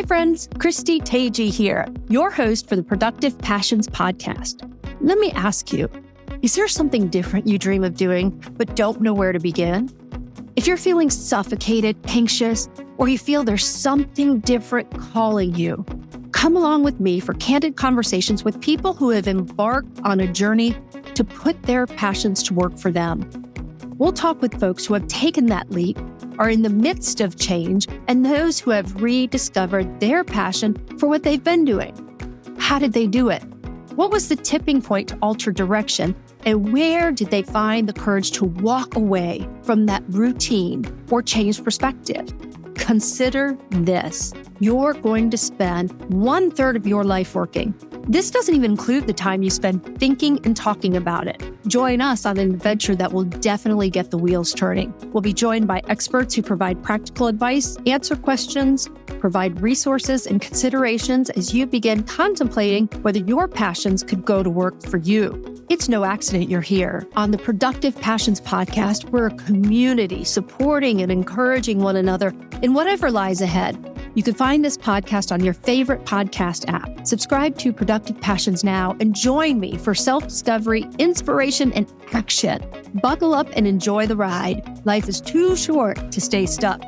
Hi, friends. Christy Tagye here, your host for the Productive Passions podcast. Let me ask you is there something different you dream of doing but don't know where to begin? If you're feeling suffocated, anxious, or you feel there's something different calling you, come along with me for candid conversations with people who have embarked on a journey to put their passions to work for them. We'll talk with folks who have taken that leap, are in the midst of change, and those who have rediscovered their passion for what they've been doing. How did they do it? What was the tipping point to alter direction? And where did they find the courage to walk away from that routine or change perspective? Consider this you're going to spend one third of your life working. This doesn't even include the time you spend thinking and talking about it. Join us on an adventure that will definitely get the wheels turning. We'll be joined by experts who provide practical advice, answer questions, provide resources and considerations as you begin contemplating whether your passions could go to work for you. It's no accident you're here. On the Productive Passions podcast, we're a community supporting and encouraging one another in whatever lies ahead. You can find this podcast on your favorite podcast app. Subscribe to Productive Passions now and join me for self discovery, inspiration, and action. Buckle up and enjoy the ride. Life is too short to stay stuck.